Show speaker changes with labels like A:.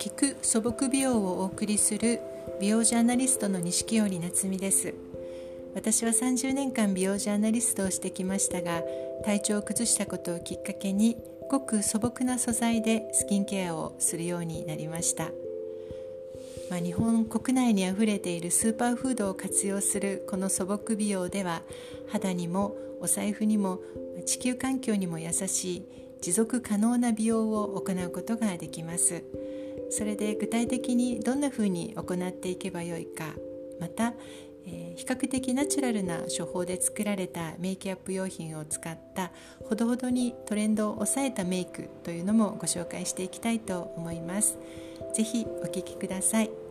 A: 聞く素朴美容をお送りする美容ジャーナリストの錦織夏美です。私は30年間美容ジャーナリストをしてきましたが体調を崩したことをきっかけにごく素朴な素材でスキンケアをするようになりました。まあ、日本国内にあふれているスーパーフードを活用するこの素朴美容では肌にもお財布にも地球環境にも優しい持続可能な美容を行うことができます。それで具体的にどんなふうに行っていけばよいかまた、えー、比較的ナチュラルな処方で作られたメイクアップ用品を使ったほどほどにトレンドを抑えたメイクというのもご紹介していきたいと思います。ぜひお聴きください。